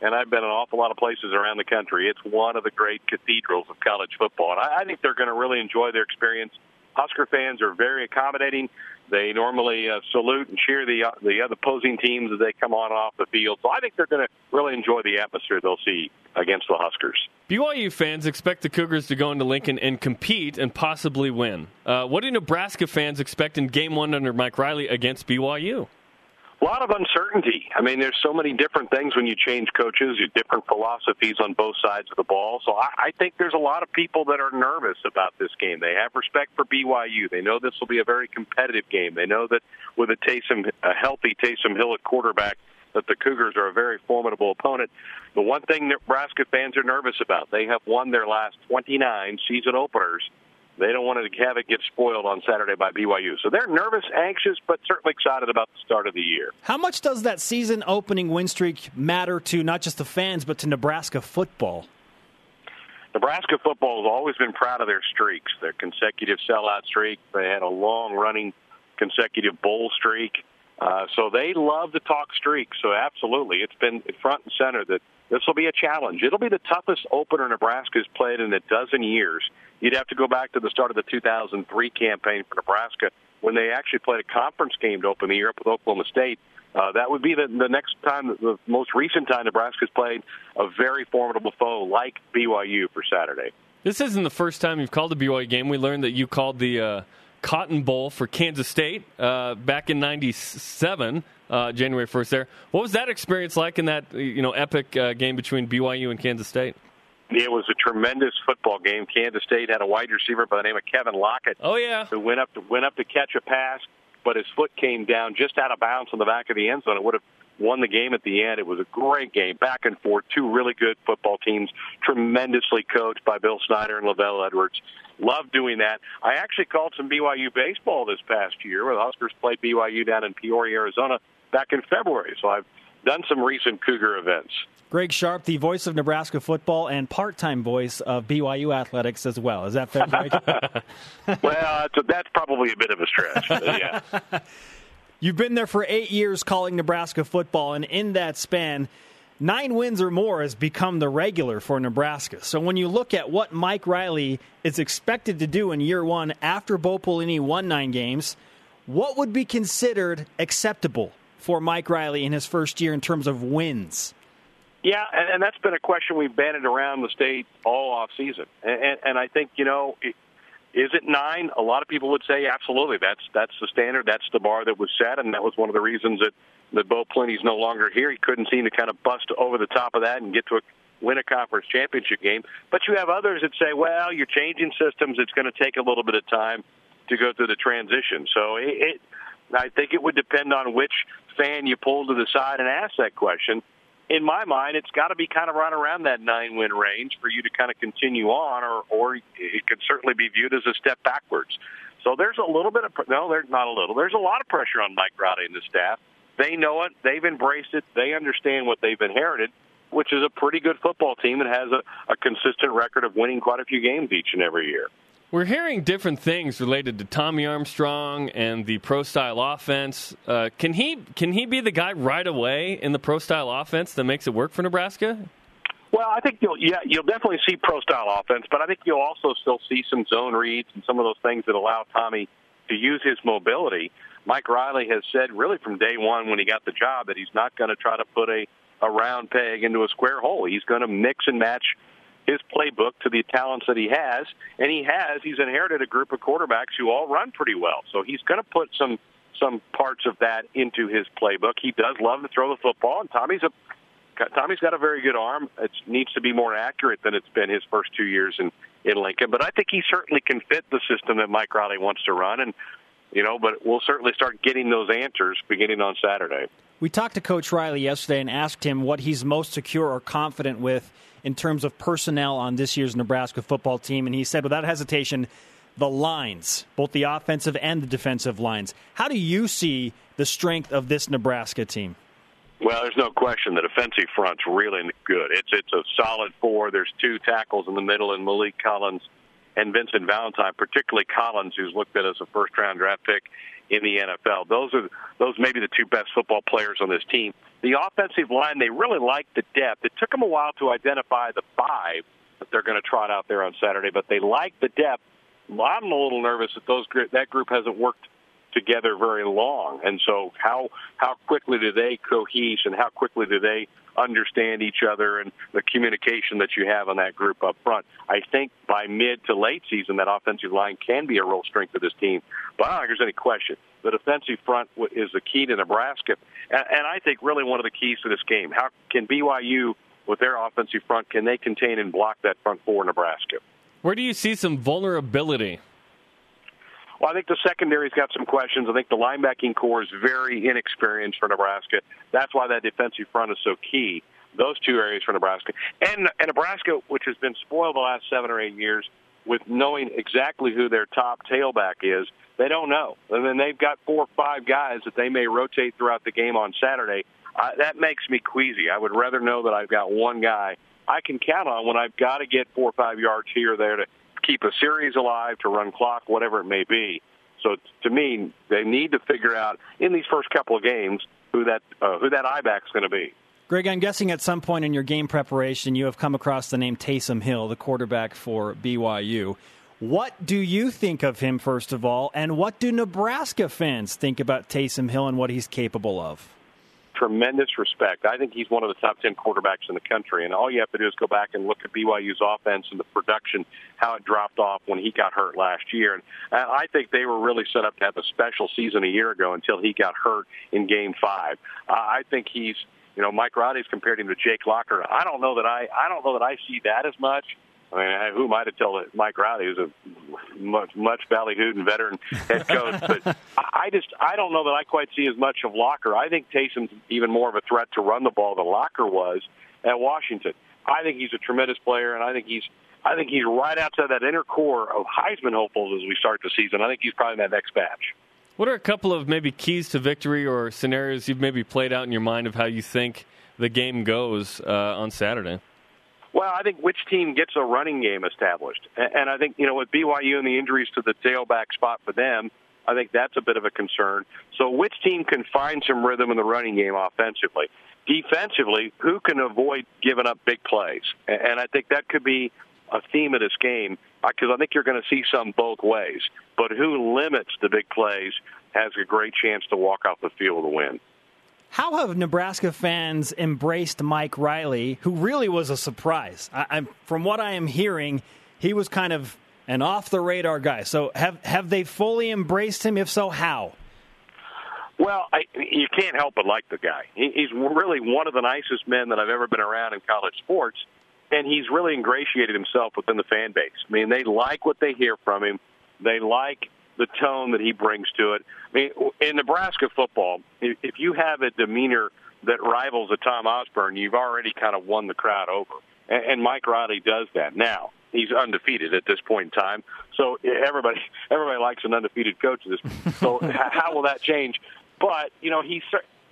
and I've been in an awful lot of places around the country. It's one of the great cathedrals of college football, and I, I think they're going to really enjoy their experience. Husker fans are very accommodating. They normally uh, salute and cheer the uh, the other opposing teams as they come on and off the field. So I think they're going to really enjoy the atmosphere they'll see against the Huskers. BYU fans expect the Cougars to go into Lincoln and compete and possibly win. Uh, what do Nebraska fans expect in Game One under Mike Riley against BYU? A lot of uncertainty. I mean, there's so many different things when you change coaches, you different philosophies on both sides of the ball. So I, I think there's a lot of people that are nervous about this game. They have respect for BYU. They know this will be a very competitive game. They know that with a Taysom, a healthy Taysom Hill at quarterback, that the Cougars are a very formidable opponent. The one thing Nebraska fans are nervous about, they have won their last 29 season openers they don't want to have it get spoiled on Saturday by BYU. So they're nervous, anxious, but certainly excited about the start of the year. How much does that season opening win streak matter to not just the fans, but to Nebraska football? Nebraska football has always been proud of their streaks, their consecutive sellout streak. They had a long running consecutive bowl streak. Uh, so they love to talk streaks. So absolutely, it's been front and center that this will be a challenge. It'll be the toughest opener Nebraska's played in a dozen years. You'd have to go back to the start of the 2003 campaign for Nebraska when they actually played a conference game to open the year up with Oklahoma State. Uh, that would be the, the next time, the most recent time Nebraska's played a very formidable foe like BYU for Saturday. This isn't the first time you've called a BYU game. We learned that you called the uh, Cotton Bowl for Kansas State uh, back in '97 uh, January 1st there. What was that experience like in that you know epic uh, game between BYU and Kansas State? It was a tremendous football game. Kansas State had a wide receiver by the name of Kevin Lockett. Oh yeah, who went up to went up to catch a pass, but his foot came down just out of bounds on the back of the end zone. It would have won the game at the end. It was a great game, back and forth. Two really good football teams, tremendously coached by Bill Snyder and LaVell Edwards. Love doing that. I actually called some BYU baseball this past year, where the Huskers played BYU down in Peoria, Arizona back in February. So I've done some recent Cougar events. Greg Sharpe, the voice of Nebraska football and part-time voice of BYU athletics as well. Is that fair, Greg? well, that's, that's probably a bit of a stretch. yeah. You've been there for eight years calling Nebraska football, and in that span, nine wins or more has become the regular for Nebraska. So when you look at what Mike Riley is expected to do in year one after Bo Pelini won nine games, what would be considered acceptable for Mike Riley in his first year in terms of wins? Yeah, and, and that's been a question we've banded around the state all off season, and, and, and I think you know, is it nine? A lot of people would say absolutely. That's that's the standard. That's the bar that was set, and that was one of the reasons that that Bo Pelini's no longer here. He couldn't seem to kind of bust over the top of that and get to a win a conference championship game. But you have others that say, well, you're changing systems. It's going to take a little bit of time to go through the transition. So it, it I think it would depend on which fan you pull to the side and ask that question. In my mind, it's got to be kind of right around that nine win range for you to kind of continue on, or, or it could certainly be viewed as a step backwards. So there's a little bit of no, there's not a little. There's a lot of pressure on Mike Riley and the staff. They know it. They've embraced it. They understand what they've inherited, which is a pretty good football team and has a, a consistent record of winning quite a few games each and every year. We're hearing different things related to Tommy Armstrong and the pro style offense. Uh, can he can he be the guy right away in the pro style offense that makes it work for Nebraska? Well, I think you'll yeah you'll definitely see pro style offense, but I think you'll also still see some zone reads and some of those things that allow Tommy to use his mobility. Mike Riley has said really from day one when he got the job that he's not going to try to put a a round peg into a square hole. He's going to mix and match his playbook to the talents that he has, and he has. He's inherited a group of quarterbacks who all run pretty well, so he's going to put some some parts of that into his playbook. He does love to throw the football, and Tommy's a Tommy's got a very good arm. It needs to be more accurate than it's been his first two years in in Lincoln. But I think he certainly can fit the system that Mike Riley wants to run, and you know, but we'll certainly start getting those answers beginning on Saturday. We talked to Coach Riley yesterday and asked him what he's most secure or confident with in terms of personnel on this year's Nebraska football team, and he said without hesitation, the lines, both the offensive and the defensive lines. How do you see the strength of this Nebraska team? Well, there's no question the defensive front's really good. It's it's a solid four. There's two tackles in the middle, and Maliek Collins and Vincent Valentine, particularly Collins, who's looked at as a first round draft pick in the NFL. Those are those may be the two best football players on this team. The offensive line, they really like the depth. It took them a while to identify the five that they're going to trot out there on Saturday, but they like the depth. I'm a little nervous that those that group hasn't worked together very long. And so how how quickly do they cohese and how quickly do they understand each other and the communication that you have on that group up front. I think by mid to late season that offensive line can be a real strength of this team. But I don't think there's any question. The defensive front is the key to Nebraska. And, I think really one of the keys to this game. How can BYU with their offensive front can they contain and block that front four Nebraska? Where do you see some vulnerability well, I think the secondary's got some questions. I think the linebacking core is very inexperienced for Nebraska. That's why that defensive front is so key. Those two areas for Nebraska. And, and Nebraska, which has been spoiled the last seven or eight years with knowing exactly who their top tailback is, they don't know. And then they've got four or five guys that they may rotate throughout the game on Saturday. Uh, that makes me queasy. I would rather know that I've got one guy I can count on when I've got to get four or five yards here or there to keep a series alive, to run clock, whatever it may be. So to me, they need to figure out in these first couple of games who that uh, who that I back's going to be. Greg, I'm guessing at some point in your game preparation, you have come across the name Taysom Hill, the quarterback for BYU. What do you think of him, first of all, and what do Nebraska fans think about Taysom Hill and what he's capable of? Tremendous respect. I think he's one of the top 10 quarterbacks in the country. And all you have to do is go back and look at BYU's offense and the production, how it dropped off when he got hurt last year. And I think they were really set up to have a special season a year ago until he got hurt in game five. I think he's, you know, Mike Riley's compared him to Jake Locker. I don't know that I, I don't know that I see that as much. I mean, who am I to tell Mike Riley, who's a much, much ballyhooed and veteran head coach? but I just, I don't know that I quite see as much of Locker. I think Taysom's even more of a threat to run the ball than Locker was at Washington. I think he's a tremendous player, and I think he's, I think he's right outside that inner core of Heisman hopefuls as we start the season. I think he's probably in that next batch. What are a couple of maybe keys to victory or scenarios you've maybe played out in your mind of how you think the game goes uh, on Saturday? Well, I think which team gets a running game established, and I think you know with BYU and the injuries to the tailback spot for them, I think that's a bit of a concern. So, which team can find some rhythm in the running game offensively? Defensively, who can avoid giving up big plays? And I think that could be a theme of this game uh, because I think you're going to see some both ways. But who limits the big plays has a great chance to walk off the field with a win. How have Nebraska fans embraced Mike Riley, who really was a surprise? I, from what I am hearing, he was kind of an off the radar guy. So have have they fully embraced him? If so, how? Well, I, you can't help but like the guy. He, he's really one of the nicest men that I've ever been around in college sports. and he's really ingratiated himself within the fan base. I mean, they like what they hear from him. They like the tone that he brings to it. I mean, in Nebraska football, if you have a demeanor that rivals a Tom Osborne, you've already kind of won the crowd over. And Mike Riley does that now. He's undefeated at this point in time, so everybody everybody likes an undefeated coach. This, so how will that change? But you know, he's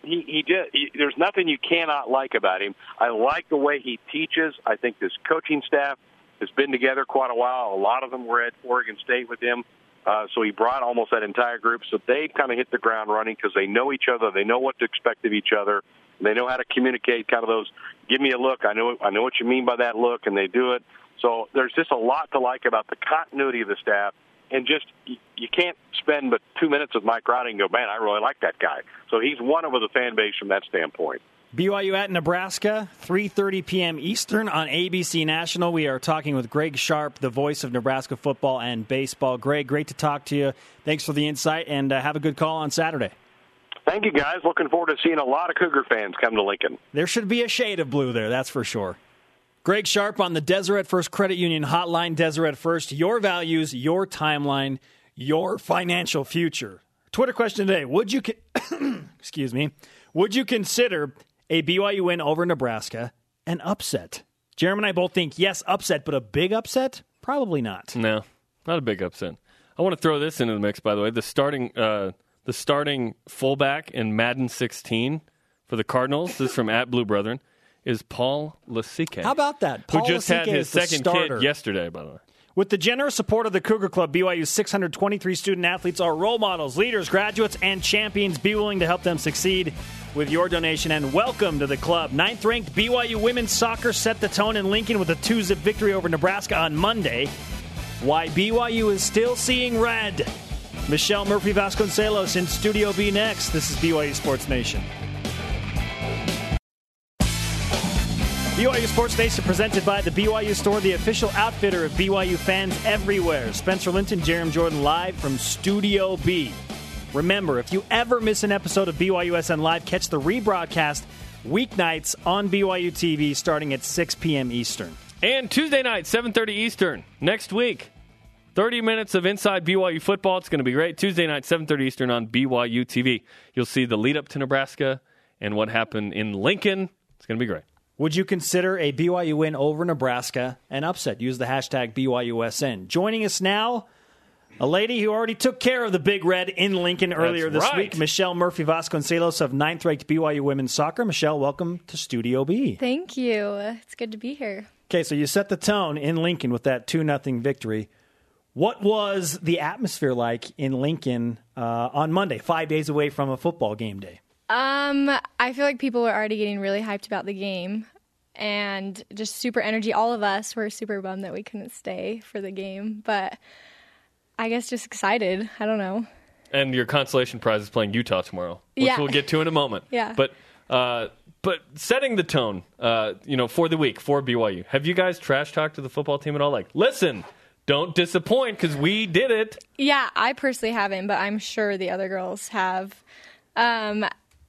he he did. He, there's nothing you cannot like about him. I like the way he teaches. I think this coaching staff has been together quite a while. A lot of them were at Oregon State with him. Uh, so he brought almost that entire group. So they kind of hit the ground running because they know each other. They know what to expect of each other. They know how to communicate. Kind of those, give me a look. I know I know what you mean by that look, and they do it. So there's just a lot to like about the continuity of the staff, and just you, can't spend but two minutes with Mike Riley and go, man, I really like that guy. So he's one of the fan base from that standpoint. BYU at Nebraska, 3:30 p.m. Eastern on ABC National. We are talking with Greg Sharpe, the voice of Nebraska football and baseball. Greg, great to talk to you. Thanks for the insight, and uh, have a good call on Saturday. Thank you, guys. Looking forward to seeing a lot of Cougar fans come to Lincoln. There should be a shade of blue there, that's for sure. Greg Sharpe on the Deseret First Credit Union Hotline. Deseret First, your values, your timeline, your financial future. Twitter question today: Would you, excuse me, would you consider a BYU win over Nebraska an upset? Jarom and I both think yes, upset, but a big upset? Probably not. No, not a big upset. I want to throw this into the mix, by the way. The starting uh, the starting fullback in Madden 16 for the Cardinals, this is from at Blue Brethren, is Paul Lasike. How about that? Paul who just Lasike had his second kid yesterday, by the way. With the generous support of the Cougar Club, BYU's 623 student athletes are role models, leaders, graduates, and champions. Be willing to help them succeed with your donation and welcome to the club. Ninth ranked BYU women's soccer set the tone in Lincoln with a 2 zip victory over Nebraska on Monday. Why BYU is still seeing red. Michele Murphy Vasconcelos in Studio B next. This is BYU Sports Nation. BYU Sports Nation presented by the BYU Store, the official outfitter of BYU fans everywhere. Spencer Linton, Jarom Jordan live from Studio B. Remember, if you ever miss an episode of BYUSN Live, catch the rebroadcast weeknights on BYU TV starting at 6 p.m. Eastern. And Tuesday night, 7:30 Eastern next week. 30 minutes of inside BYU football. It's going to be great. Tuesday night, 7:30 Eastern on BYU TV. You'll see the lead up to Nebraska and what happened in Lincoln. It's going to be great. Would you consider a BYU win over Nebraska an upset? Use the hashtag BYUSN. Joining us now, a lady who already took care of the Big Red in Lincoln earlier That's this right. week, Michele Murphy Vasconcelos of ninth ranked BYU women's soccer. Michele, welcome to Studio B. Thank you. It's good to be here. Okay, so you set the tone in Lincoln with that 2 0 victory. What was the atmosphere like in Lincoln uh, on Monday, five days away from a football game day? Um, I feel like people were already getting really hyped about the game and just super energy. All of us were super bummed that we couldn't stay for the game, but I guess just excited. I don't know. And your consolation prize is playing Utah tomorrow, which Yeah. we'll get to in a moment. Yeah. But uh, but setting the tone, uh, you know, for the week for BYU. Have you guys trash talked to the football team at all? Like, listen, don't disappoint because we did it. Yeah, I personally haven't, but I'm sure the other girls have. Um,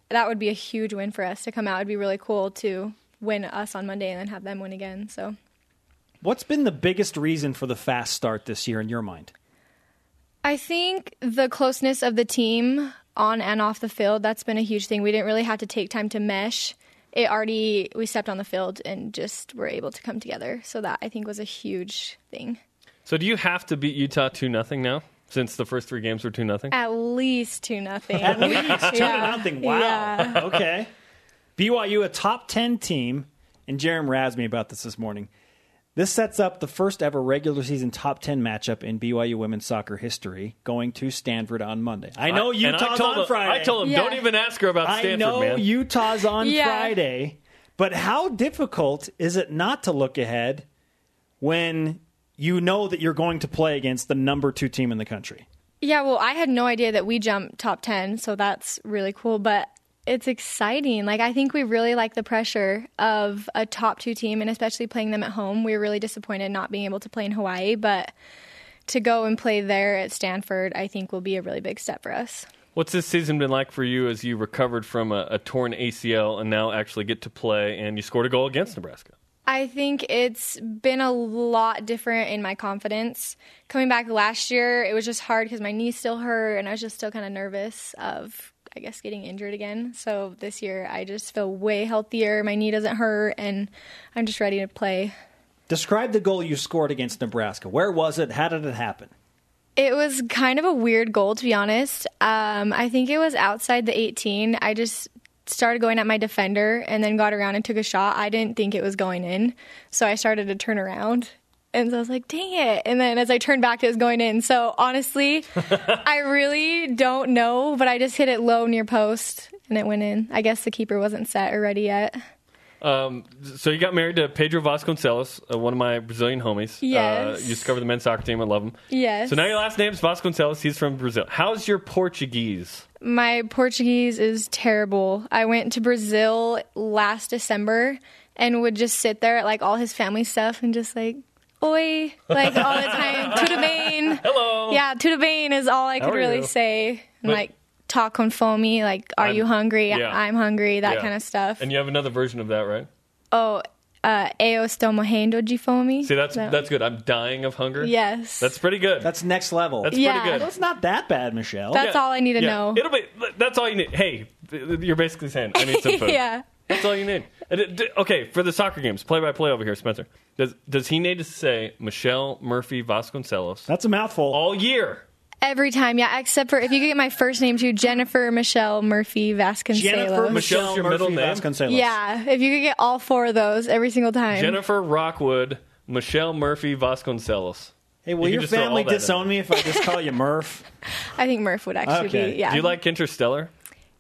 that would be a huge win for us to come out. It'd be really cool to win us on Monday and then have them win again. So What's been the biggest reason for the fast start this year in your mind? I think the closeness of the team on and off the field, that's been a huge thing. We didn't really have to take time to mesh. It already, we stepped on the field and just were able to come together. So that I think was a huge thing. So do you have to beat Utah two nothing now? Since the first three games were two nothing. At least two nothing. At least two Yeah. nothing. Wow. Yeah. Okay. BYU, a top 10 team, and Jarom razzed me about this this morning. This sets up the first ever regular season top 10 matchup in BYU women's soccer history, going to Stanford on Monday. I know and I Utah's told on him, Friday. I told him, Yeah. don't even ask her about Stanford, I Stanford, know man. Utah's on Yeah. Friday, but how difficult is it not to look ahead when you know that you're going to play against the number two team in the country? Yeah, well, I had no idea that we jumped top 10, so that's really cool. But it's exciting. Like, I think we really like the pressure of a top two team, and especially playing them at home. We were really disappointed not being able to play in Hawaii, but to go and play there at Stanford, I think will be a really big step for us. What's this season been like for you as you recovered from a, a torn ACL and now actually get to play and you scored a goal against Nebraska? I think it's been a lot different in my confidence. Coming back last year, it was just hard because my knee still hurt and I was just still kind of nervous of, I guess, getting injured again. So this year, I just feel way healthier. My knee doesn't hurt and I'm just ready to play. Describe the goal you scored against Nebraska. Where was it? How did it happen? It was kind of a weird goal, to be honest. Um, I think it was outside the 18. I just started going at my defender and then got around and took a shot. I didn't think it was going in, so I started to turn around. And so I was like, dang it. And then as I turned back, it was going in. So honestly, I really don't know, but I just hit it low near post and it went in. I guess the keeper wasn't set or ready yet. Um, so you got married to Pedro Vasconcelos, uh, one of my Brazilian homies. Yes. Uh, you used to cover the men's soccer team. I love him. Yes. So now your last name's Vasconcelos. He's from Brazil. How's your Portuguese? My Portuguese is terrible. I went to Brazil last December and would just sit there at like all his family stuff and just like, oi, like all the time. Tudo bem. Hello. Yeah, tudo bem is all I could really you? say. And But- like talk con fome, like, are I'm- you hungry? yeah. I'm hungry, that Yeah. kind of stuff. And you have another version of that, right? oh, uh, eu estou morrendo de fome. See, that's That- that's good. I'm dying of hunger. Yes. That's pretty good. That's next level. That's Yeah. pretty good. That's not that bad, Michele. That's all I need to yeah. know. It'll be. That's all you need. Hey, you're basically saying I need some food. yeah. That's all you need. And it- d- Okay, for the soccer games, play by play over here, Spencer. Does does he need to say Michele Murphy Vasconcelos That's a mouthful. all year? Every time, yeah, except for if you could get my first name too, Jennifer Michele Murphy Vasconcelos. Jennifer Michele's Michele your Murphy middle name? Vasconcelos. Yeah, if you could get all four of those every single time. Jennifer Rockwood, Michele Murphy Vasconcelos. Hey, will You can your just throw family all that in. disown me if I just call you Murph? I think Murph would actually Okay. be. Yeah. Do you like Interstellar?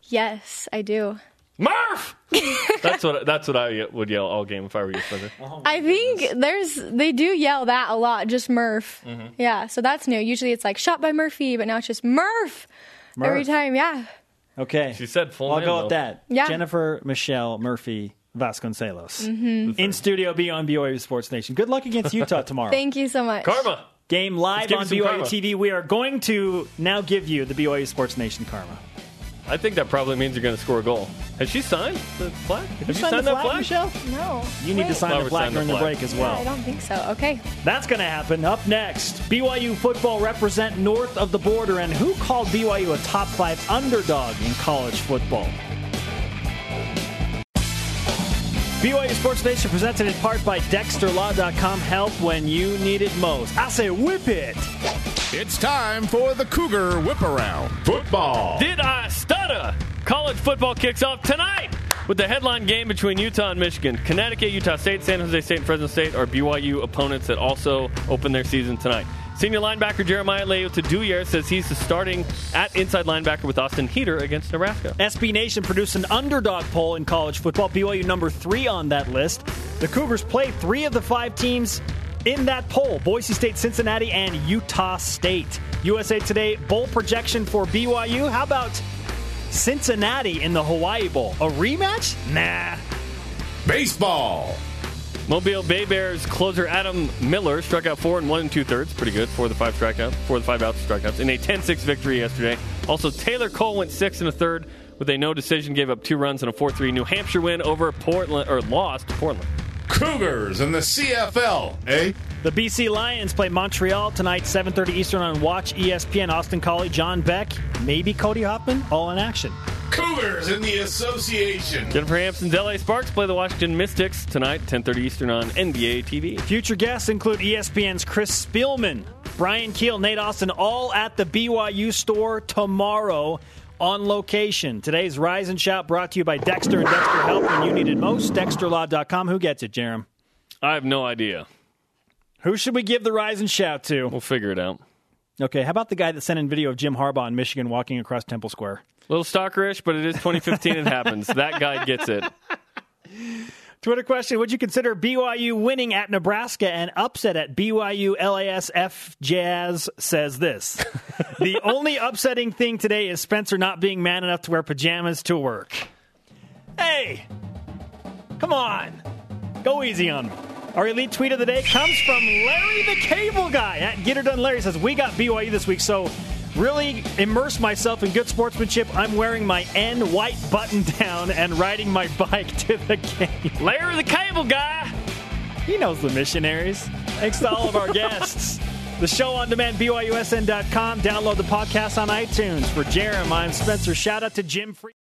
Yes, I do. Murph. that's what that's what I would yell all game if I were you, Spencer. I think there's they do yell that a lot, just Murph. Mm-hmm. Yeah, so that's new. Usually it's like shot by Murphy, but now it's just Murph, every time. Yeah. Okay. She said full I'll name, go though. with that. Yeah. Jennifer Michele Murphy Vasconcelos. Mm-hmm. In studio, be on BYU Sports Nation. Good luck against Utah tomorrow. Thank you so much. Karma. Game live on BYU karma. TV. We are going to now give you the BYU Sports Nation karma. I think that probably means you're going to score a goal. Has she signed the flag? Have you, Sign signed the that flag? Michele? No. You need to sign Flower the flag signed the during the break as well. I don't think so. Okay. That's going to happen. Up next, BYU football represent north of the border, and who called BYU a top five underdog in college football? BYU Sports Nation presented in part by DexterLaw.com. Help when you need it most. I say whip it. It's time for the Cougar Whip Around Football. Did I stutter? College football kicks off tonight with the headline game between Utah and Michigan. Connecticut, Utah State, San Jose State, and Fresno State are BYU opponents that also open their season tonight. Senior linebacker Jherremya Leuta-Douyere says he's the starting at inside linebacker with Austin Heder against Nebraska. SB Nation produced an underdog poll in college football. BYU number three on that list. The Cougars play three of the five teams in that poll Boise State, Cincinnati, and Utah State. USA Today bowl projection for BYU. How about Cincinnati in the Hawaii Bowl? A rematch? Nah. Baseball. Mobile Bay Bears closer Adam Miller struck out four and one and two thirds. Pretty good. Four of the five strikeouts. Four of the five out strikeouts in a 10-6 victory yesterday. Also, Taylor Cole went six and a third with a no decision. Gave up two runs and a 4-3 New Hampshire win over Portland or lost to Portland. Cougars in the CFL, eh? The BC Lions play Montreal tonight, 7:30 Eastern on Watch ESPN. Austin Collie, John Beck, maybe Cody Hoffman, all in action. Cougars in the Association. Jennifer Hamson's LA Sparks play the Washington Mystics tonight, 10:30 Eastern on NBA TV. Future guests include ESPN's Chris Spielman, Brian Kehl, Nate Austin, all at the BYU store tomorrow on location. Today's Rise and Shout brought to you by Dexter and Dexter Help when you need it most. DexterLaw.com. Who gets it, Jarom? I have no idea. Who should we give the Rise and Shout to? We'll figure it out. Okay, how about the guy that sent in video of Jim Harbaugh in Michigan walking across Temple Square? A little stalkerish, but it is 2015. it happens. That guy gets it. Twitter question Would you consider BYU winning at Nebraska and upset at BYU LASF Jazz says this? the only upsetting thing today is Spencer not being man enough to wear pajamas to work. Hey, come on. Go easy on me. Our elite tweet of the day comes from Larry the Cable Guy at Get Her Done Larry says, We got BYU this week, so really immerse myself in good sportsmanship. I'm wearing my N white button down and riding my bike to the game. Larry the Cable Guy. He knows the missionaries. Thanks to all of our guests. The show on demand, BYUSN.com. Download the podcast on iTunes. For Jarom, I'm Spencer. Shout out to Jim Free.